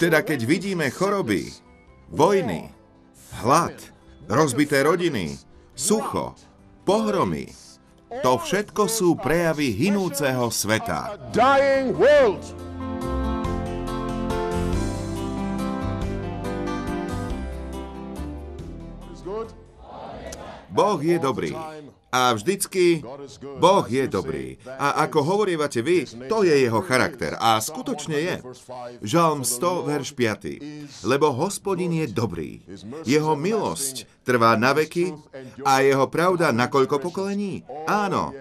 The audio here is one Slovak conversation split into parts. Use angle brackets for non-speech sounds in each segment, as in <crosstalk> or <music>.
Teda keď vidíme choroby, vojny, hlad, rozbité rodiny, sucho, pohromy, to všetko sú prejavy hinúceho sveta. Boh je dobrý. A vždycky Boh je dobrý. A ako hovorievate vy, to je jeho charakter. A skutočne je. Žalm 100, verš 5. Lebo hospodin je dobrý. Jeho milosť trvá na veky a jeho pravda na koľko pokolení? Áno,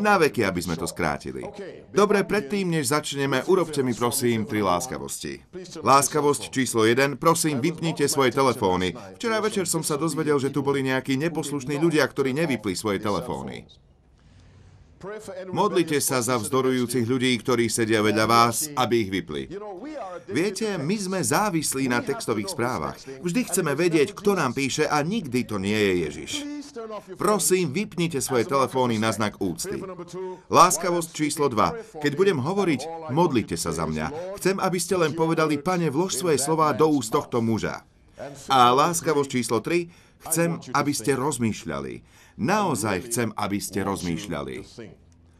na veky, aby sme to skrátili. Dobre, predtým, než začneme, urobte mi prosím tri láskavosti. Láskavosť číslo 1, prosím, vypnite svoje telefóny. Včera večer som sa dozvedel, že tu boli nejakí neposlušní ľudia, ktorí nevypli svoje telefóny. Modlite sa za vzdorujúcich ľudí, ktorí sedia vedľa vás, aby ich vypli. Viete, my sme závislí na textových správach. Vždy chceme vedieť, kto nám píše a nikdy to nie je Ježiš. Prosím, vypnite svoje telefóny na znak úcty. Láskavosť číslo 2. Keď budem hovoriť, modlite sa za mňa. Chcem, aby ste len povedali, pane, vlož svoje slová do úst tohto muža. A láskavosť číslo 3. Chcem, aby ste rozmýšľali. Naozaj chcem, aby ste rozmýšľali.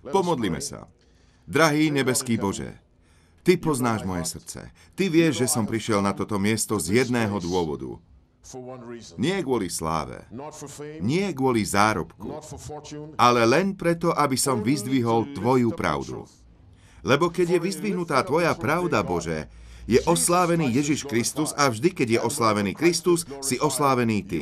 Pomodlime sa. Drahý nebeský Bože, Ty poznáš moje srdce. Ty vieš, že som prišiel na toto miesto z jedného dôvodu. Nie kvôli sláve, nie kvôli zárobku, ale len preto, aby som vyzdvihol Tvoju pravdu. Lebo keď je vyzdvihnutá Tvoja pravda, Bože, je oslávený Ježiš Kristus a vždy, keď je oslávený Kristus, si oslávený Ty.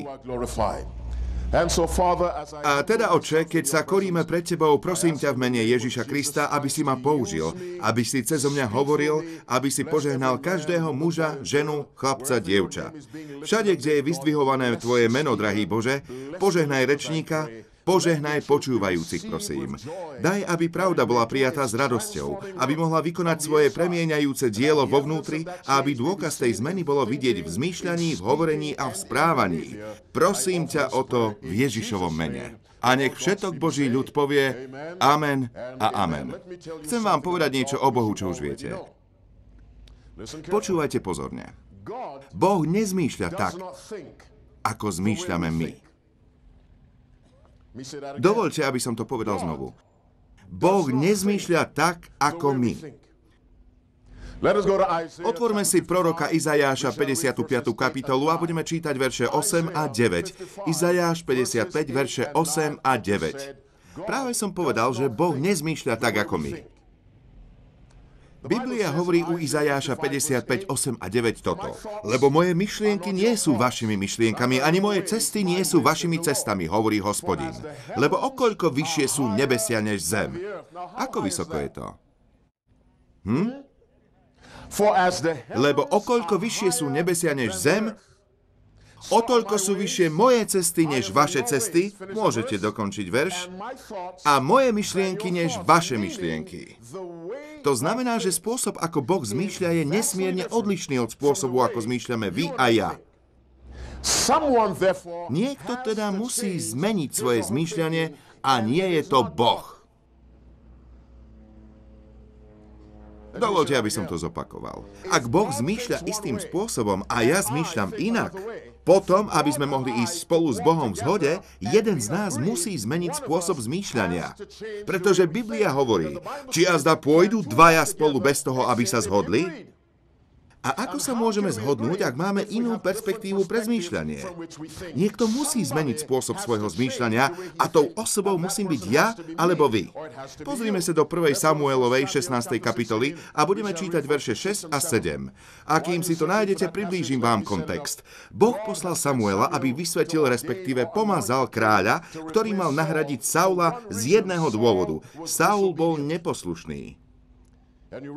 A teda, oče, keď sa koríme pred Tebou, prosím ťa v mene Ježiša Krista, aby si ma použil, aby si cezo mňa hovoril, aby si požehnal každého muža, ženu, chlapca, dievča. Všade, kde je vyzdvihované Tvoje meno, drahý Bože, požehnaj rečníka, Požehnaj počúvajúcich, prosím. Daj, aby pravda bola prijatá s radosťou, aby mohla vykonať svoje premieňajúce dielo vo vnútri a aby dôkaz tej zmeny bolo vidieť v zmýšľaní, v hovorení a v správaní. Prosím ťa o to v Ježišovom mene. A nech všetok Boží ľud povie Amen a Amen. Chcem vám povedať niečo o Bohu, čo už viete. Počúvajte pozorne. Boh nezmýšľa tak, ako zmýšľame my. Dovolte, aby som to povedal znovu. Boh nezmýšľa tak, ako my. Otvorme si proroka Izajáša 55. kapitolu a budeme čítať verše 8 a 9. Izajáš 55, verše 8 a 9. Práve som povedal, že Boh nezmýšľa tak, ako my. Biblia hovorí u Izajáša 55, 8 a 9 toto. Lebo moje myšlienky nie sú vašimi myšlienkami, ani moje cesty nie sú vašimi cestami, hovorí hospodin. Lebo okoľko vyššie sú nebesia než zem. Ako vysoko je to? Hm? Lebo okoľko vyššie sú nebesia než zem, O toľko sú vyššie moje cesty než vaše cesty, môžete dokončiť verš, a moje myšlienky než vaše myšlienky. To znamená, že spôsob, ako Boh zmýšľa, je nesmierne odlišný od spôsobu, ako zmýšľame vy a ja. Niekto teda musí zmeniť svoje zmýšľanie a nie je to Boh. Dovolte, aby som to zopakoval. Ak Boh zmýšľa istým spôsobom a ja zmýšľam inak, potom, aby sme mohli ísť spolu s Bohom v zhode, jeden z nás musí zmeniť spôsob zmýšľania. Pretože Biblia hovorí, či azda pôjdu dvaja spolu bez toho, aby sa zhodli? A ako sa môžeme zhodnúť, ak máme inú perspektívu pre zmýšľanie? Niekto musí zmeniť spôsob svojho zmýšľania a tou osobou musím byť ja alebo vy. Pozrime sa do 1. Samuelovej 16. kapitoly a budeme čítať verše 6 a 7. A kým si to nájdete, priblížim vám kontext. Boh poslal Samuela, aby vysvetil, respektíve pomazal kráľa, ktorý mal nahradiť Saula z jedného dôvodu. Saul bol neposlušný.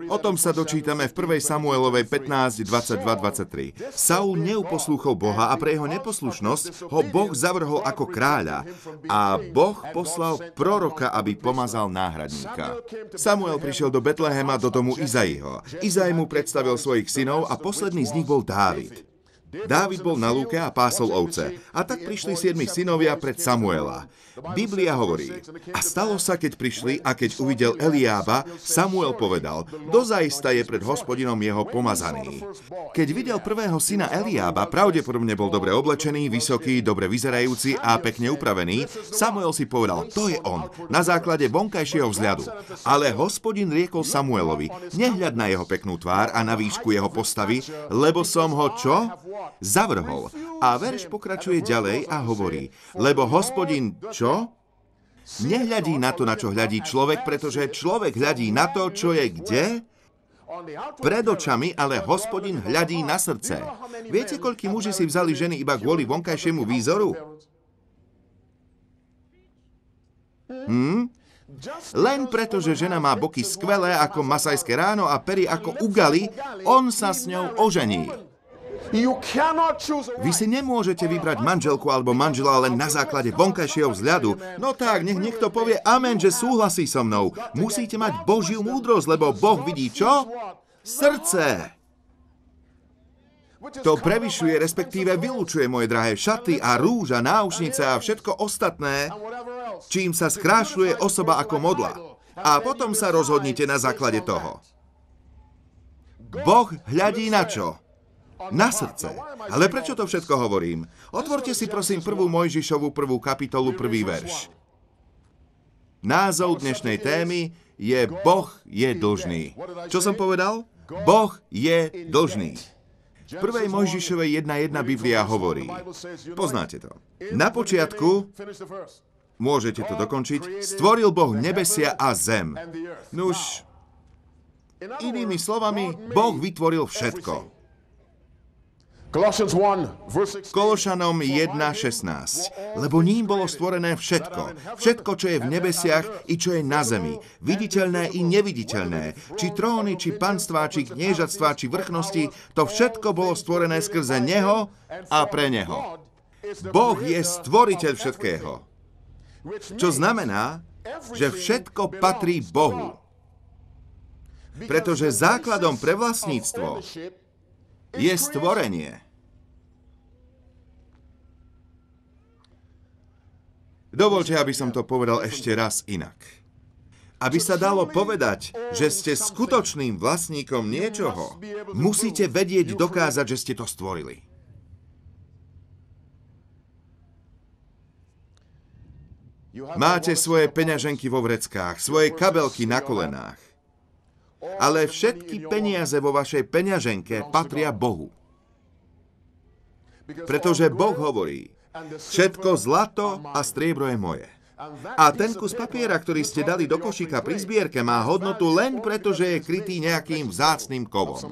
O tom sa dočítame v 1. Samuelovej 15, 22, 23. Saul neuposlúchol Boha a pre jeho neposlušnosť ho Boh zavrhol ako kráľa a Boh poslal proroka, aby pomazal náhradníka. Samuel prišiel do Betlehema do domu Izaiho. Izaj mu predstavil svojich synov a posledný z nich bol Dávid. Dávid bol na lúke a pásol ovce. A tak prišli siedmi synovia pred Samuela. Biblia hovorí, a stalo sa, keď prišli a keď uvidel Eliába, Samuel povedal, dozaista je pred hospodinom jeho pomazaný. Keď videl prvého syna Eliába, pravdepodobne bol dobre oblečený, vysoký, dobre vyzerajúci a pekne upravený, Samuel si povedal, to je on, na základe vonkajšieho vzhľadu. Ale hospodin riekol Samuelovi, nehľad na jeho peknú tvár a na výšku jeho postavy, lebo som ho čo? Zavrhol. A verš pokračuje ďalej a hovorí, lebo hospodin čo? Nehľadí na to, na čo hľadí človek, pretože človek hľadí na to, čo je kde? Pred očami, ale hospodin hľadí na srdce. Viete, koľkí muži si vzali ženy iba kvôli vonkajšiemu výzoru? Hm? Len preto, že žena má boky skvelé ako masajské ráno a pery ako ugali, on sa s ňou ožení. Vy si nemôžete vybrať manželku alebo manžela len na základe vonkajšieho vzhľadu. No tak, nech niekto povie amen, že súhlasí so mnou. Musíte mať Božiu múdrosť, lebo Boh vidí čo? Srdce. To prevyšuje, respektíve vylúčuje moje drahé šaty a rúža, náušnice a všetko ostatné, čím sa skrášľuje osoba ako modla. A potom sa rozhodnite na základe toho. Boh hľadí na čo? Na srdce. Ale prečo to všetko hovorím? Otvorte si prosím prvú Mojžišovu prvú kapitolu, prvý verš. Názov dnešnej témy je Boh je dlžný. Čo som povedal? Boh je dlžný. V prvej Mojžišovej 1.1 Biblia hovorí, poznáte to, na počiatku, môžete to dokončiť, stvoril Boh nebesia a zem. Nuž, inými slovami, Boh vytvoril všetko. Kološanom 1.16. Lebo ním bolo stvorené všetko. Všetko, čo je v nebesiach i čo je na zemi. Viditeľné i neviditeľné. Či tróny, či panstvá, či kniežatstvá, či vrchnosti. To všetko bolo stvorené skrze Neho a pre Neho. Boh je stvoriteľ všetkého. Čo znamená, že všetko patrí Bohu. Pretože základom pre vlastníctvo je stvorenie. Dovolte, aby som to povedal ešte raz inak. Aby sa dalo povedať, že ste skutočným vlastníkom niečoho, musíte vedieť dokázať, že ste to stvorili. Máte svoje peňaženky vo vreckách, svoje kabelky na kolenách ale všetky peniaze vo vašej peňaženke patria Bohu. Pretože Boh hovorí, všetko zlato a striebro je moje. A ten kus papiera, ktorý ste dali do košíka pri zbierke, má hodnotu len preto, že je krytý nejakým vzácným kovom.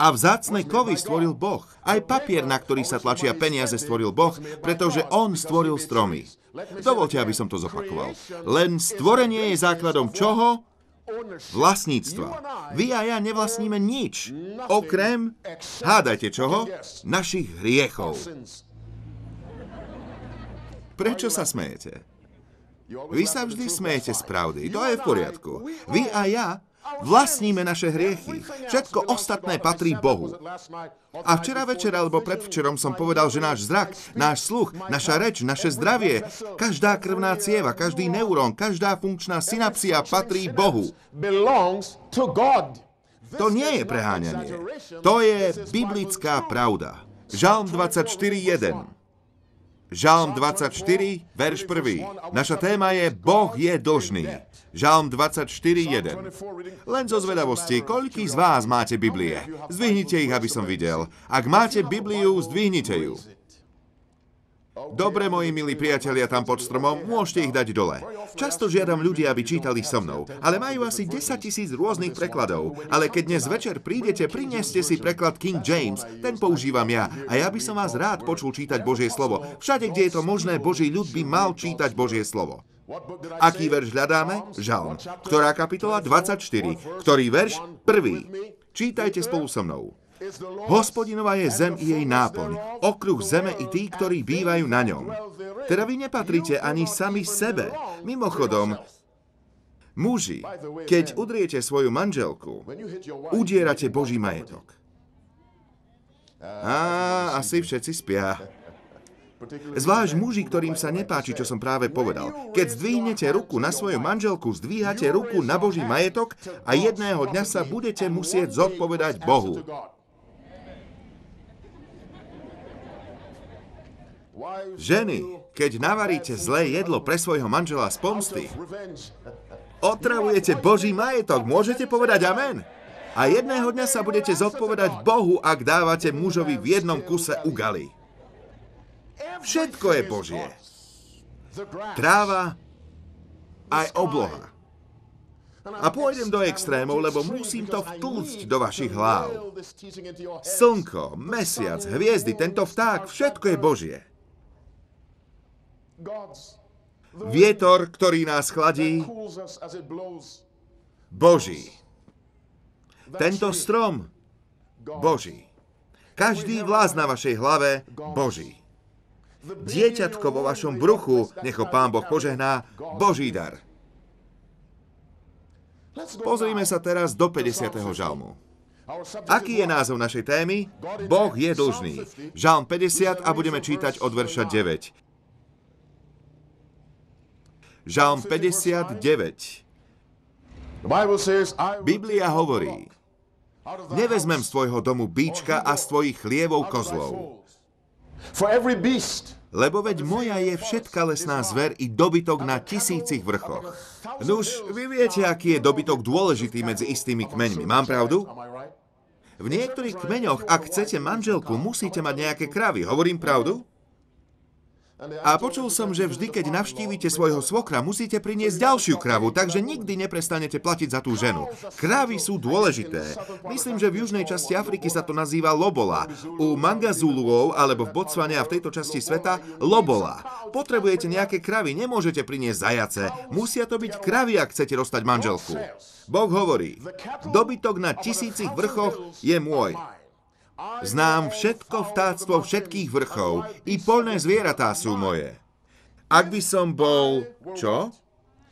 A vzácne kovy stvoril Boh. Aj papier, na ktorý sa tlačia peniaze, stvoril Boh, pretože On stvoril stromy. Dovolte, aby som to zopakoval. Len stvorenie je základom čoho? Vlastníctva. Vy a ja nevlastníme nič. Okrem, hádajte čoho? Našich hriechov. Prečo sa smejete? Vy sa vždy smejete z pravdy. To je v poriadku. Vy a ja Vlastníme naše hriechy. Všetko ostatné patrí Bohu. A včera večer alebo predvčerom som povedal, že náš zrak, náš sluch, naša reč, naše zdravie, každá krvná cieva, každý neurón, každá funkčná synapsia patrí Bohu. To nie je preháňanie. To je biblická pravda. Žalm 24.1. Žalm 24, verš 1. Naša téma je Boh je dlžný. Žalm 24.1. Len zo zvedavosti, koľký z vás máte Biblie? Zdvihnite ich, aby som videl. Ak máte Bibliu, zdvihnite ju. Dobre, moji milí priatelia tam pod stromom, môžete ich dať dole. Často žiadam ľudí, aby čítali so mnou, ale majú asi 10 tisíc rôznych prekladov. Ale keď dnes večer prídete, prineste si preklad King James, ten používam ja a ja by som vás rád počul čítať Božie slovo. Všade, kde je to možné, Boží ľud by mal čítať Božie slovo. Aký verš hľadáme? Žalm. Ktorá kapitola? 24. Ktorý verš? Prvý. Čítajte spolu so mnou. Hospodinova je zem i jej náplň, okruh zeme i tí, ktorí bývajú na ňom. Teda vy nepatríte ani sami sebe. Mimochodom, Muži, keď udriete svoju manželku, udierate Boží majetok. Á, asi všetci spia. <laughs> Zvlášť muži, ktorým sa nepáči, čo som práve povedal. Keď zdvihnete ruku na svoju manželku, zdvíhate ruku na Boží majetok a jedného dňa sa budete musieť zodpovedať Bohu. Ženy, keď navaríte zlé jedlo pre svojho manžela z pomsty, otravujete Boží majetok. Môžete povedať amen? A jedného dňa sa budete zodpovedať Bohu, ak dávate mužovi v jednom kuse ugali. Všetko je Božie. Tráva, aj obloha. A pôjdem do extrémov, lebo musím to vtlcť do vašich hlav. Slnko, mesiac, hviezdy, tento vták, všetko je Božie. Vietor, ktorý nás chladí. Boží. Tento strom, Boží. Každý vlás na vašej hlave, Boží. Dieťatko vo vašom bruchu, nech ho Pán Boh požehná, Boží dar. Pozrime sa teraz do 50. žalmu. Aký je názov našej témy? Boh je dlžný. Žalm 50 a budeme čítať od verša 9. Žalm 59. The Bible says, I will Biblia hovorí, nevezmem z tvojho domu bíčka a z tvojich chlievov kozlov. Lebo veď moja je všetka lesná zver i dobytok na tisícich vrchoch. Nuž, vy viete, aký je dobytok dôležitý medzi istými kmeňmi. Mám pravdu? V niektorých kmeňoch, ak chcete manželku, musíte mať nejaké kravy. Hovorím pravdu? A počul som, že vždy, keď navštívite svojho svokra, musíte priniesť ďalšiu kravu, takže nikdy neprestanete platiť za tú ženu. Kravy sú dôležité. Myslím, že v južnej časti Afriky sa to nazýva lobola. U Mangazuluov alebo v Botswane a v tejto časti sveta lobola. Potrebujete nejaké kravy, nemôžete priniesť zajace. Musia to byť kravy, ak chcete dostať manželku. Boh hovorí, dobytok na tisícich vrchoch je môj. Znám všetko vtáctvo všetkých vrchov, i polné zvieratá sú moje. Ak by som bol... čo?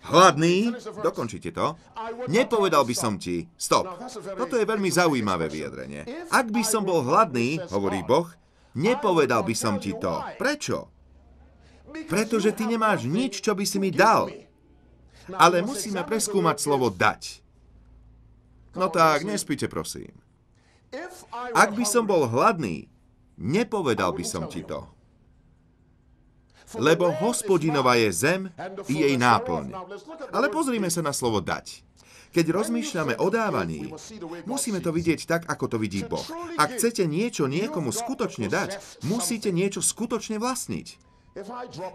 Hladný? Dokončite to. Nepovedal by som ti... Stop. Toto je veľmi zaujímavé vyjadrenie. Ak by som bol hladný, hovorí Boh, nepovedal by som ti to. Prečo? Pretože ty nemáš nič, čo by si mi dal. Ale musíme preskúmať slovo dať. No tak, nespíte prosím. Ak by som bol hladný, nepovedal by som ti to. Lebo hospodinová je zem i jej náplň. Ale pozrime sa na slovo dať. Keď rozmýšľame o dávaní, musíme to vidieť tak, ako to vidí Boh. Ak chcete niečo niekomu skutočne dať, musíte niečo skutočne vlastniť.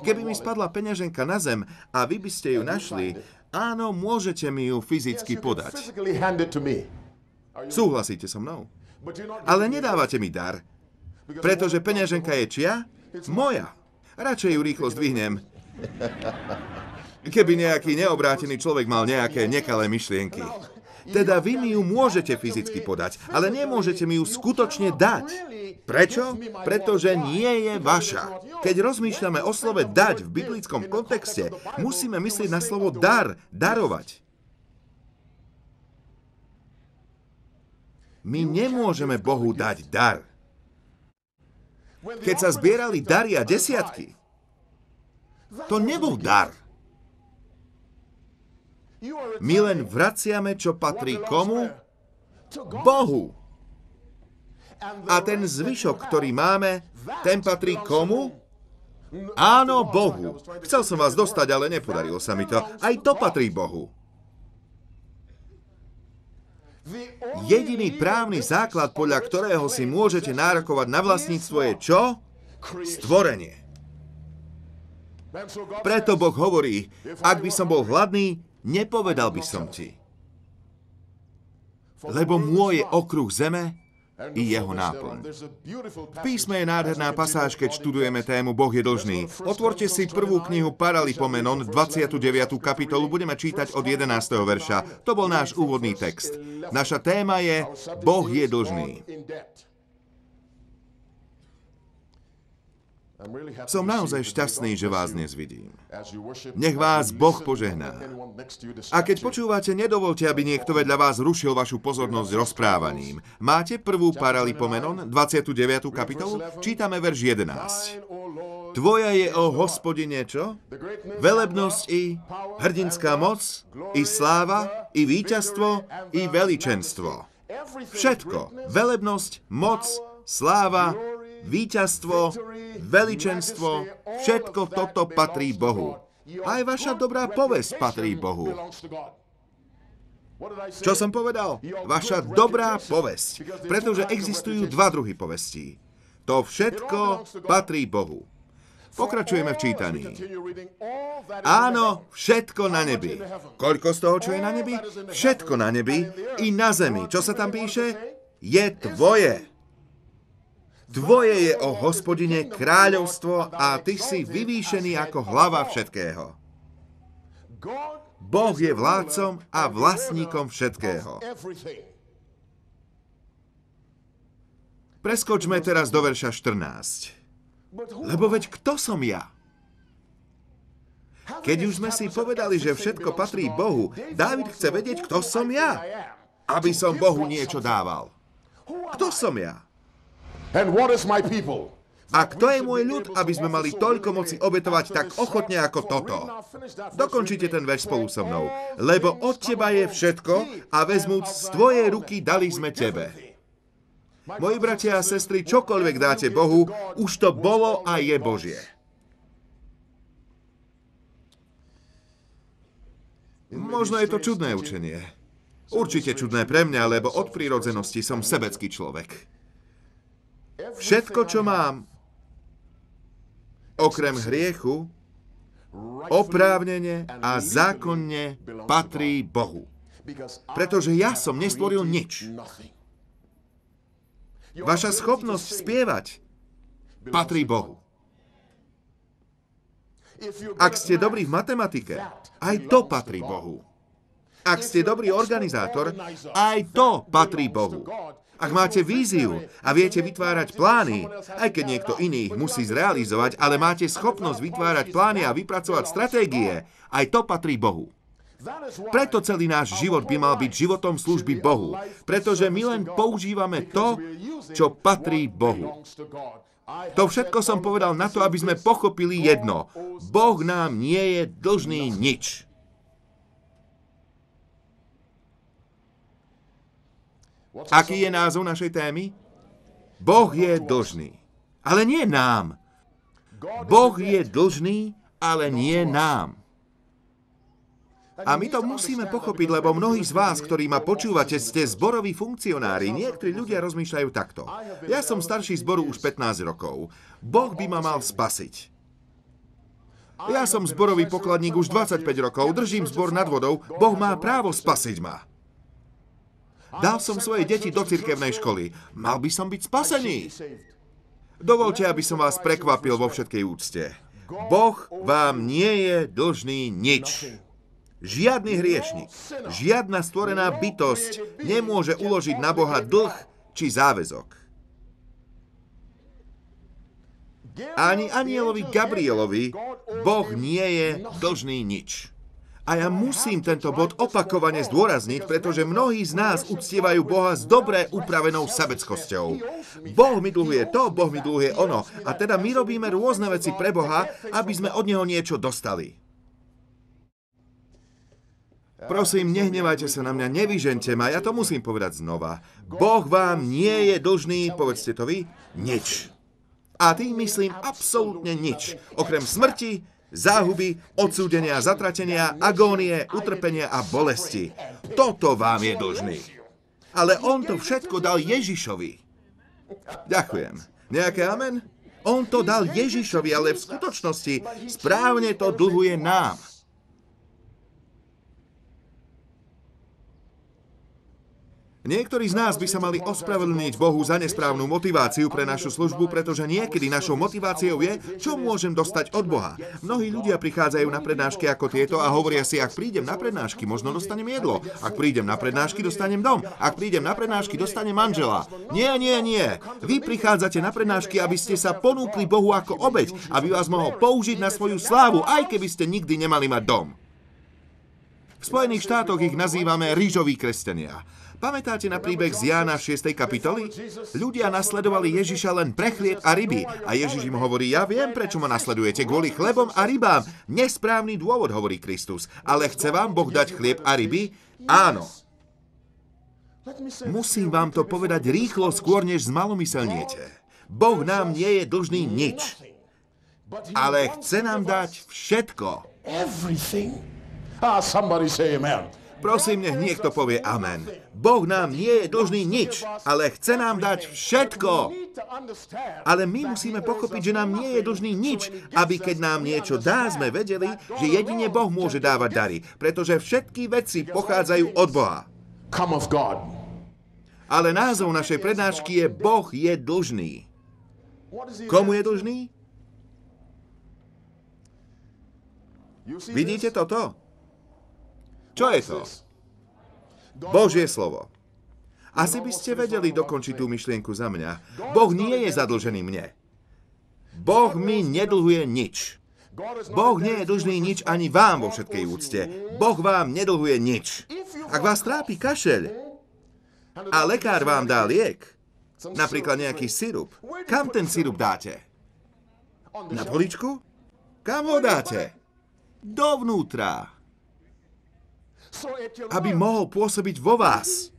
Keby mi spadla peňaženka na zem a vy by ste ju našli, áno, môžete mi ju fyzicky podať. Súhlasíte so mnou? Ale nedávate mi dar, pretože peňaženka je čia? Moja. Radšej ju rýchlo zdvihnem. Keby nejaký neobrátený človek mal nejaké nekalé myšlienky. Teda vy mi ju môžete fyzicky podať, ale nemôžete mi ju skutočne dať. Prečo? Pretože nie je vaša. Keď rozmýšľame o slove dať v biblickom kontexte, musíme myslieť na slovo dar, darovať. My nemôžeme Bohu dať dar. Keď sa zbierali dary a desiatky, to nebol dar. My len vraciame, čo patrí komu? Bohu. A ten zvyšok, ktorý máme, ten patrí komu? No, Áno, Bohu. Chcel som vás dostať, ale nepodarilo sa mi to. Aj to patrí Bohu. Jediný právny základ, podľa ktorého to si môžete nárokovať na vlastníctvo je čo? Stvorenie. Preto Boh hovorí, ak by som bol hladný, nepovedal by som ti. "For the Lebo môj je okruh zeme i jeho náplň. thereof." There's a beautiful V písme je nádherná pasáž, keď študujeme tému Boh je dlžný. Otvorte si prvú knihu Paralipomenon, 29. kapitolu, budeme čítať od 11. verša. To bol náš úvodný text. Naša téma je Boh je dlžný. Som naozaj šťastný, že vás dnes vidím. Nech vás Boh požehná. A keď počúvate, nedovolte, aby niekto vedľa vás rušil vašu pozornosť rozprávaním. Máte prvú paralipomenon, 29. kapitolu? Čítame verš 11. Thine, O Lord, Tvoja je, o hospodine, čo? Velebnosť i hrdinská moc, i sláva, i víťazstvo, i veličenstvo. Všetko, velebnosť, moc, sláva, víťazstvo, veličenstvo, všetko toto patrí Bohu. Aj vaša dobrá povesť patrí Bohu. Čo som povedal? Vaša dobrá povesť. Pretože existujú dva druhy povestí. To všetko patrí Bohu. Pokračujeme v čítaní. Áno, všetko na nebi. Koľko z toho, čo je na nebi? Všetko na nebi i na zemi. Čo sa tam píše? Je tvoje. Tvoje je, o hospodine, kráľovstvo a ty si vyvýšený ako hlava všetkého. Boh je vládcom a vlastníkom všetkého. Preskočme teraz do verša 14. Lebo veď kto som ja? Keď už sme si povedali, že všetko patrí Bohu, Dávid chce vedieť, kto som ja, aby som Bohu niečo dával. Kto som ja? A kto je môj ľud, aby sme mali toľko moci obetovať tak ochotne ako toto? Dokončite ten verš spolu so mnou. Lebo od teba je všetko a vezmúc z tvojej ruky dali sme tebe. Moji bratia a sestry, čokoľvek dáte Bohu, už to bolo a je Božie. Možno je to čudné učenie. Určite čudné pre mňa, lebo od prírodzenosti som sebecký človek. Všetko, čo mám, okrem hriechu, oprávnene a zákonne patrí Bohu. Pretože ja som nestvoril nič. Vaša schopnosť spievať patrí Bohu. Ak ste dobrí v matematike, aj to patrí Bohu. Ak ste dobrý organizátor, aj to patrí Bohu. Ak máte víziu a viete vytvárať plány, aj keď niekto iný ich musí zrealizovať, ale máte schopnosť vytvárať plány a vypracovať stratégie, aj to patrí Bohu. Preto celý náš život by mal byť životom služby Bohu, pretože my len používame to, čo patrí Bohu. To všetko som povedal na to, aby sme pochopili jedno. Boh nám nie je dlžný nič. Aký je názov našej témy? Boh je dlžný. Ale nie nám. Boh je dlžný, ale nie nám. A my to musíme pochopiť, lebo mnohí z vás, ktorí ma počúvate, ste zboroví funkcionári. Niektorí ľudia rozmýšľajú takto. Ja som starší zboru už 15 rokov. Boh by ma mal spasiť. Ja som zborový pokladník už 25 rokov, držím zbor nad vodou, Boh má právo spasiť ma. Dal som svoje deti do cirkevnej školy. Mal by som byť spasený. Dovolte, aby som vás prekvapil vo všetkej úcte. Boh vám nie je dlžný nič. Žiadny hriešnik, žiadna stvorená bytosť nemôže uložiť na Boha dlh či záväzok. Ani anielovi Gabrielovi Boh nie je dlžný nič. A ja musím tento bod opakovane zdôrazniť, pretože mnohí z nás uctievajú Boha s dobre upravenou sebeckosťou. Boh mi dlhuje to, Boh mi dlhuje ono. A teda my robíme rôzne veci pre Boha, aby sme od Neho niečo dostali. Prosím, nehnevajte sa na mňa, nevyžente ma, ja to musím povedať znova. Boh vám nie je dlžný, povedzte to vy, nič. A tým myslím absolútne nič. Okrem smrti, záhuby, odsúdenia, zatratenia, agónie, utrpenia a bolesti. Toto vám je dlžný. Ale on to všetko dal Ježišovi. Ďakujem. Nejaké amen? On to dal Ježišovi, ale v skutočnosti správne to dlhuje nám. Niektorí z nás by sa mali ospravedlniť Bohu za nesprávnu motiváciu pre našu službu, pretože niekedy našou motiváciou je, čo môžem dostať od Boha. Mnohí ľudia prichádzajú na prednášky ako tieto a hovoria si, ak prídem na prednášky, možno dostanem jedlo. Ak prídem na prednášky, dostanem dom. Ak prídem na prednášky, dostanem manžela. Nie, nie, nie. Vy prichádzate na prednášky, aby ste sa ponúkli Bohu ako obeď, aby vás mohol použiť na svoju slávu, aj keby ste nikdy nemali mať dom. V Spojených štátoch ich nazývame rýžoví kresťania. Pamätáte na príbeh z Jána 6. kapitoly? Ľudia nasledovali Ježiša len pre chlieb a ryby. A Ježiš im hovorí, ja viem, prečo ma nasledujete, kvôli chlebom a rybám. Nesprávny dôvod, hovorí Kristus. Ale chce vám Boh dať chlieb a ryby? Áno. Musím vám to povedať rýchlo, skôr než zmalomyselniete. Boh nám nie je dlžný nič. Ale chce nám dať všetko. Everything. Ah, somebody say amen. Prosím, nech niekto povie amen. Boh nám nie je dlžný nič, ale chce nám dať všetko. Ale my musíme pochopiť, že nám nie je dlžný nič, aby keď nám niečo dá, sme vedeli, že jedine Boh môže dávať dary, pretože všetky veci pochádzajú od Boha. Ale názov našej prednášky je Boh je dlžný. Komu je dlžný? Vidíte toto? Čo je to? Božie slovo. Asi by ste vedeli dokončiť tú myšlienku za mňa. Boh nie je zadlžený mne. Boh mi nedlhuje nič. Boh nie je dlžný nič ani vám vo všetkej úcte. Boh vám nedlhuje nič. Ak vás trápi kašeľ a lekár vám dá liek, napríklad nejaký sirup, kam ten sirup dáte? Na poličku? Kam ho dáte? Dovnútra, aby mohol pôsobiť vo vás.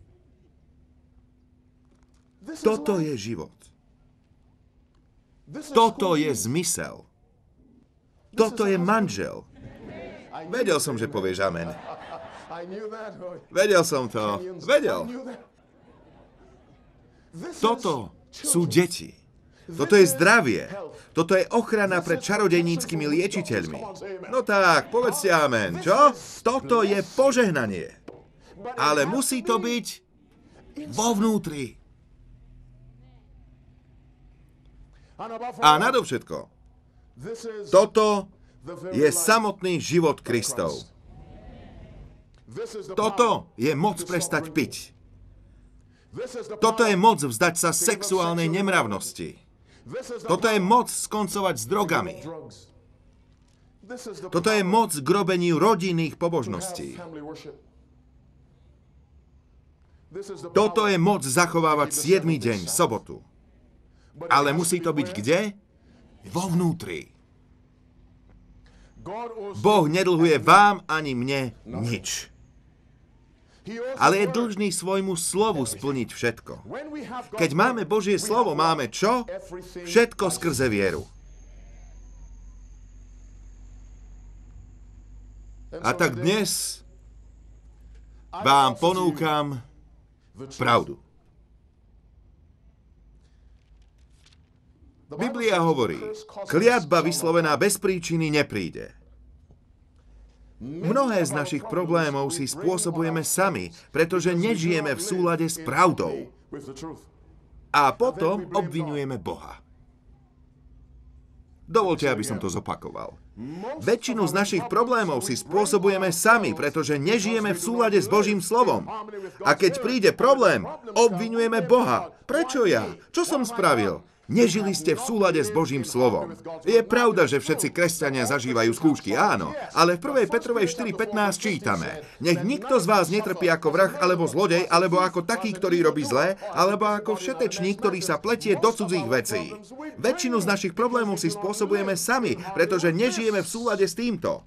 Toto je život. Toto je zmysel. Toto je manžel. Vedel som, že povieš amen. Vedel som to. Vedel. Toto sú deti. Toto je zdravie. Toto je ochrana pred čarodejníckými liečiteľmi. No tak, povedzte amen, čo? Toto je požehnanie. Ale musí to byť vo vnútri. A nadovšetko, toto je samotný život Kristov. Toto je moc prestať piť. Toto je moc vzdať sa sexuálnej nemravnosti. Toto je moc skoncovať s drogami. Toto je moc k robeniu rodinných pobožností. Toto je moc zachovávať 7. deň, sobotu. Ale musí to byť kde? Vo vnútri. Boh nedlhuje vám ani mne nič. Ale je dlžný svojmu slovu splniť všetko. Keď máme Božie slovo, máme čo? Všetko skrze vieru. A tak dnes vám ponúkam pravdu. Biblia hovorí, "Curse causes kliatba vyslovená bez príčiny nepríde. Mnohé z našich problémov si spôsobujeme sami, pretože nežijeme v súlade s pravdou. A potom obvinujeme Boha. Dovolte, aby som to zopakoval. Väčšinu z našich problémov si spôsobujeme sami, pretože nežijeme v súlade s Božím slovom. A keď príde problém, obvinujeme Boha. Prečo ja? Čo som spravil? Nežili ste v súlade s Božím slovom. Je pravda, že všetci kresťania zažívajú skúšky, áno, ale v 1. Petrovej 4.15 čítame. Nech nikto z vás netrpí ako vrah alebo zlodej, alebo ako taký, ktorý robí zlé, alebo ako všetečník, ktorý sa pletie do cudzích vecí. Väčšinu z našich problémov si spôsobujeme sami, pretože nežijeme v súlade s týmto.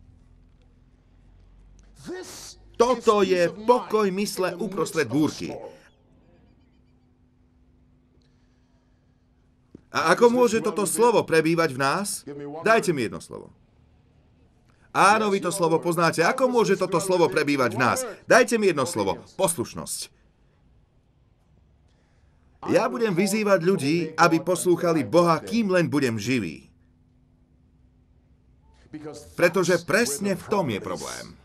Toto je pokoj mysle uprostred búrky. A ako môže toto slovo prebývať v nás? Dajte mi jedno slovo. Áno, vy to slovo poznáte. Ako môže toto slovo prebývať v nás? Dajte mi jedno slovo. Poslušnosť. Ja budem vyzývať ľudí, aby poslúchali Boha, kým len budem živý. Pretože presne v tom je problém.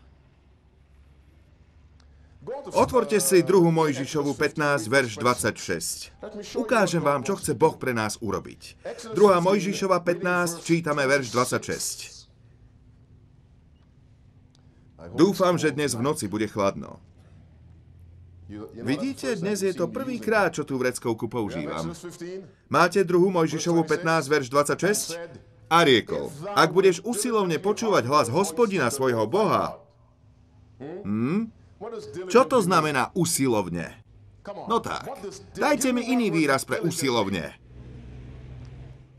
Otvorte si 2. Mojžišovu 15, verš 26. Ukážem vám, čo chce Boh pre nás urobiť. 2. Mojžišova 15, čítame verš 26. Dúfam, že dnes v noci bude chladno. Vidíte, dnes je to prvýkrát, čo tú vreckovku používam. Máte 2. Mojžišovu 15, verš 26? A riekol, ak budeš usilovne počúvať hlas hospodina svojho Boha, hm? Čo to znamená usilovne? No tak, dajte mi iný výraz pre usilovne.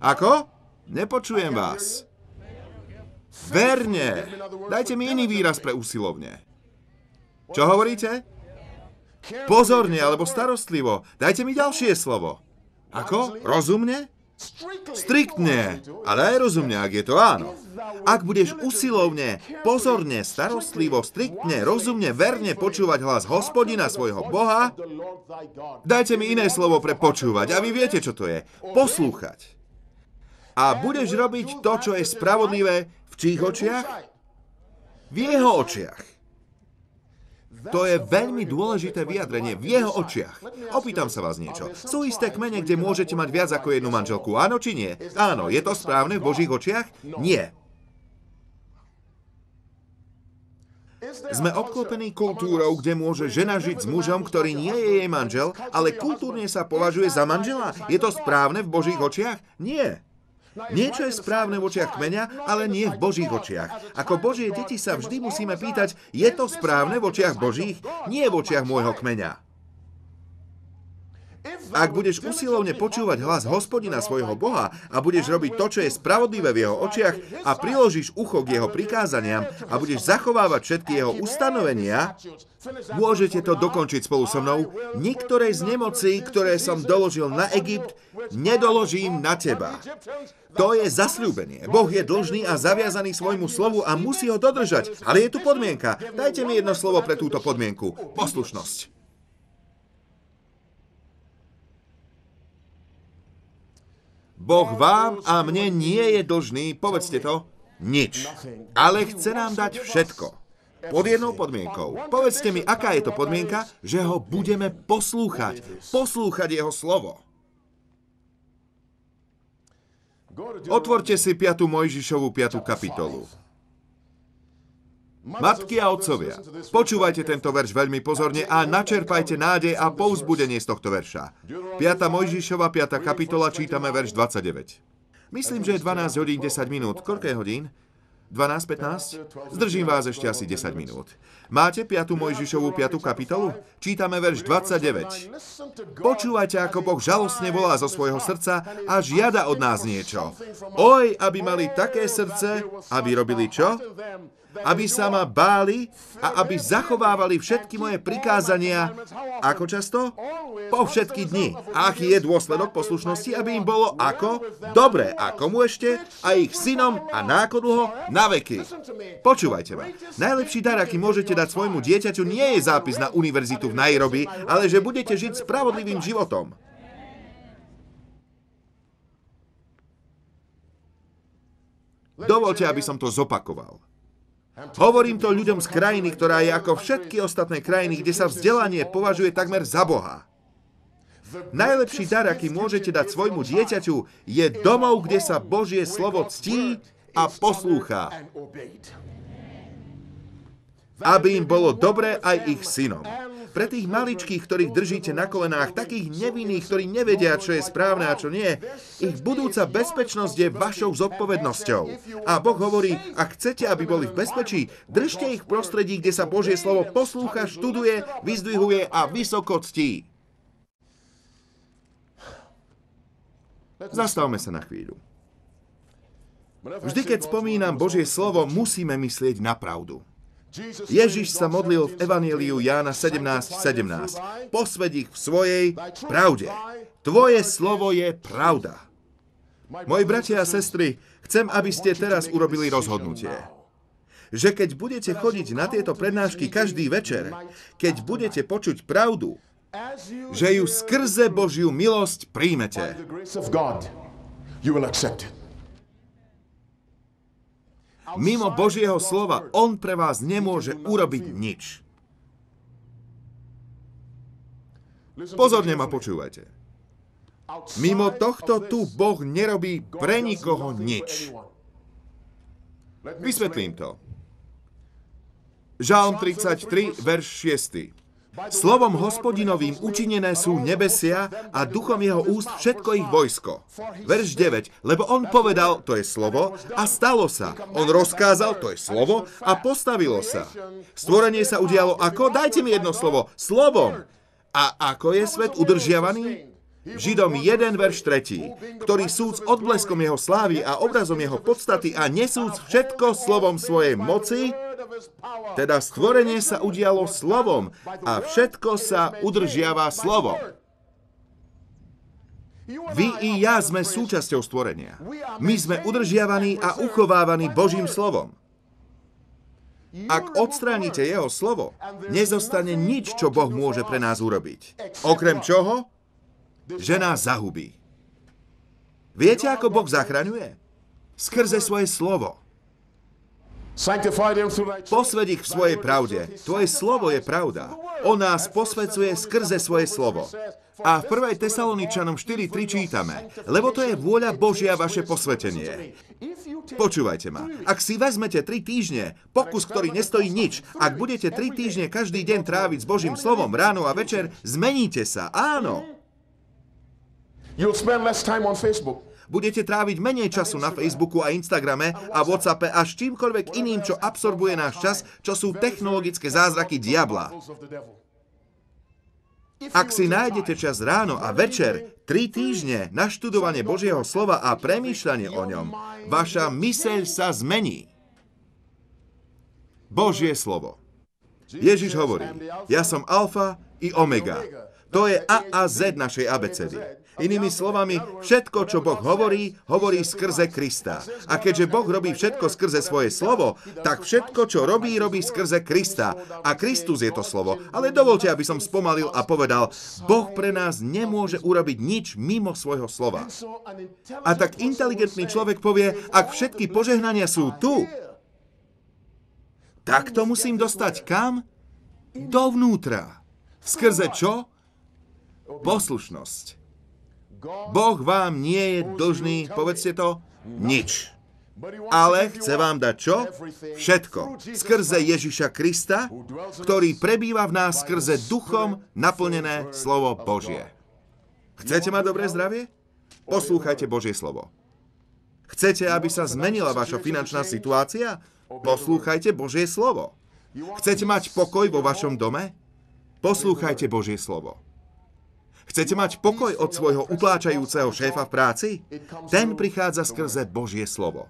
Ako? Nepočujem vás. Verne. Dajte mi iný výraz pre usilovne. Čo hovoríte? Pozorne alebo starostlivo. Dajte mi ďalšie slovo. Ako? Rozumne? Striktne, ale aj rozumne, ak je to áno. Ak budeš usilovne, pozorne, starostlivo, striktne, rozumne, verne počúvať hlas hospodina svojho Boha, dajte mi iné slovo pre počúvať a vy viete, čo to je. Poslúchať. A budeš robiť to, čo je spravodlivé v čích očiach? V jeho očiach. To je veľmi dôležité vyjadrenie v jeho očiach. Opýtam sa vás niečo. Sú isté kmene, kde môžete mať viac ako jednu manželku, áno či nie? Áno, je to správne v Božích očiach? Nie. Sme obklopení kultúrou, kde môže žena žiť s mužom, ktorý nie je jej manžel, ale kultúrne sa považuje za manžela. Je to správne v Božích očiach? Nie. Niečo je správne v očiach kmeňa, ale nie v Božích očiach. Ako Božie deti sa vždy musíme pýtať, je to správne v očiach Božích? Nie v očiach môjho kmeňa. Ak budeš usilovne počúvať hlas hospodina svojho Boha a budeš robiť to, čo je spravodlivé v jeho očiach a priložíš ucho k jeho prikázaniam a budeš zachovávať všetky jeho ustanovenia, môžete to dokončiť spolu so mnou. Niektoré z nemocí, ktoré som doložil na Egypt, nedoložím na teba. To je zasľúbenie. Boh je dlžný a zaviazaný svojmu slovu a musí ho dodržať. Ale je tu podmienka. Dajte mi jedno slovo pre túto podmienku. Poslušnosť. Boh vám a mne nie je dlžný, povedzte to, nič. Ale chce nám dať všetko. Pod jednou podmienkou. Povedzte mi, aká je to podmienka, že ho budeme poslúchať. Poslúchať jeho slovo. Otvorte si 5. Mojžišovú 5. kapitolu. Matky a otcovia, počúvajte tento verš veľmi pozorne a načerpajte nádej a povzbudenie z tohto verša. 5. Mojžišova 5. kapitola čítame verš 29. Myslím, že je 12 hodín 10 minút. Koľko je hodín? 12, 15? Zdržím vás ešte asi 10 minút. Máte 5. Mojžišovú 5. kapitolu? Čítame verš 29. Počúvajte, ako Boh žalostne volá zo svojho srdca a žiada od nás niečo. Oj, aby mali také srdce, aby robili čo? Aby sa ma báli a aby zachovávali všetky moje prikázania. Ako často? Po všetky dni. A aký je dôsledok poslušnosti, aby im bolo ako? Dobre, a komu ešte? A ich synom a nákodlho na veky. Počúvajte ma. Najlepší dar, aký môžete dať svojmu dieťaťu, nie je zápis na univerzitu v Nairobi, ale že budete žiť spravodlivým životom. Dovolte, aby som to zopakoval. Hovorím to ľuďom z krajiny, ktorá je ako všetky ostatné krajiny, kde sa vzdelanie považuje takmer za Boha. Najlepší dar, aký môžete dať svojmu dieťaťu, je domov, kde sa Božie slovo ctí a poslúcha. Aby im bolo dobre aj ich synom. Pre tých maličkých, ktorých držíte na kolenách, takých nevinných, ktorí nevedia, čo je správne a čo nie, ich budúca bezpečnosť je vašou zodpovednosťou. A Boh hovorí, ak chcete, aby boli v bezpečí, držte ich v prostredí, kde sa Božie slovo poslúcha, študuje, vyzdvihuje a vysoko ctí. Zastavme sa na chvíľu. Vždy, keď spomínam Božie slovo, musíme myslieť na pravdu. Ježiš sa modlil v Evangeliu Jána 17.17. 17. Posved ich v svojej pravde. Tvoje slovo je pravda. Moji bratia a sestry, chcem, aby ste teraz urobili rozhodnutie. Že keď budete chodiť na tieto prednášky každý večer, keď budete počuť pravdu, že ju skrze Božiu milosť príjmete. Mimo Božieho slova On pre vás nemôže urobiť nič. Pozorne ma počúvajte. Mimo tohto tu Boh nerobí pre nikoho nič. Vysvetlím to. Žálm 33, verš 6. Slovom hospodinovým učinené sú nebesia a duchom jeho úst všetko ich vojsko. Verš 9. Lebo on povedal, to je slovo, a stalo sa. On rozkázal, to je slovo, a postavilo sa. Stvorenie sa udialo ako? Dajte mi jedno slovo. Slovom. A ako je svet udržiavaný? Židom 1, verš 3, ktorý súd s odbleskom jeho slávy a obrazom jeho podstaty a nesúc všetko slovom svojej moci, teda stvorenie sa udialo slovom a všetko sa udržiava slovom. Vy i ja sme súčasťou stvorenia. My sme udržiavaní a uchovávaní Božím slovom. Ak odstránite jeho slovo, nezostane nič, čo Boh môže pre nás urobiť. Okrem čoho? Že nás zahubí. Viete, ako Boh zachraňuje? Skrze svoje slovo. Posved ich v svojej pravde. Tvoje slovo je pravda. On nás posvedcuje skrze svoje slovo. A v 1. Tesaloničanom 4.3 čítame, lebo to je vôľa Božia vaše posvetenie. Počúvajte ma, ak si vezmete 3 týždne, pokus, ktorý nestojí nič, ak budete 3 týždne každý deň tráviť s Božím slovom ráno a večer, zmeníte sa, áno. You'll spend less time on Facebook. Budete tráviť menej času na Facebooku a Instagrame a Whatsappe až čímkoľvek iným, čo absorbuje náš čas, čo sú technologické zázraky diabla. Ak si nájdete čas ráno a večer, tri týždne na študovanie Božieho slova a premýšľanie o ňom, vaša myseľ sa zmení. Božie slovo. Ježiš hovorí, ja som alfa i omega. To je A a Z našej abecedy. Inými slovami, všetko, čo Boh hovorí, hovorí skrze Krista. A keďže Boh robí všetko skrze svoje slovo, tak všetko, čo robí, robí skrze Krista. A Kristus je to slovo. Ale dovolte, aby som spomalil a povedal, Boh pre nás nemôže urobiť nič mimo svojho slova. A tak inteligentný človek povie, ak všetky požehnania sú tu, tak to musím dostať kam? Dovnútra. Skrze čo? Poslušnosť. Boh vám nie je dlžný, povedzte to, nič. Ale chce vám dať čo? Všetko. Skrze Ježiša Krista, ktorý prebýva v nás skrze duchom naplnené slovo Božie. Chcete mať dobré zdravie? Poslúchajte Božie slovo. Chcete, aby sa zmenila vaša finančná situácia? Poslúchajte Božie slovo. Chcete mať pokoj vo vašom dome? Poslúchajte Božie slovo. Chcete mať pokoj od svojho utláčajúceho šéfa v práci? Ten prichádza skrze Božie slovo.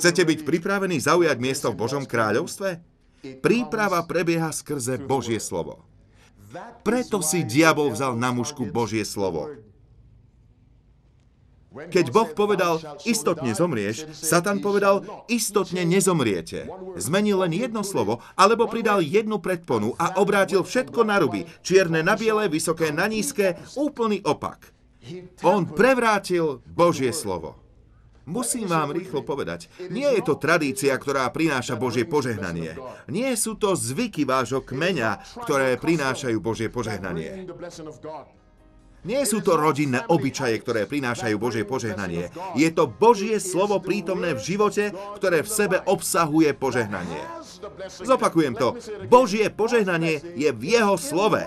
Chcete byť pripravení zaujať miesto v Božom kráľovstve? Príprava prebieha skrze Božie slovo. Preto si diabol vzal na mužku Božie slovo. Keď Boh povedal, istotne zomrieš, Satan povedal, istotne nezomriete. Zmenil len jedno slovo, alebo pridal jednu predponu a obrátil všetko na ruby. Čierne na biele, vysoké na nízke, úplný opak. On prevrátil Božie slovo. Musím vám rýchlo povedať, nie je to tradícia, ktorá prináša Božie požehnanie. Nie sú to zvyky vášho kmeňa, ktoré prinášajú Božie požehnanie. Nie sú to rodinné obyčaje, ktoré prinášajú Božie požehnanie. Je to Božie slovo prítomné v živote, ktoré v sebe obsahuje požehnanie. Zopakujem to. Božie požehnanie je v jeho slove.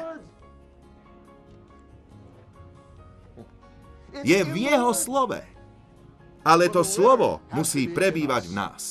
Je v jeho slove. Ale to slovo musí prebývať v nás.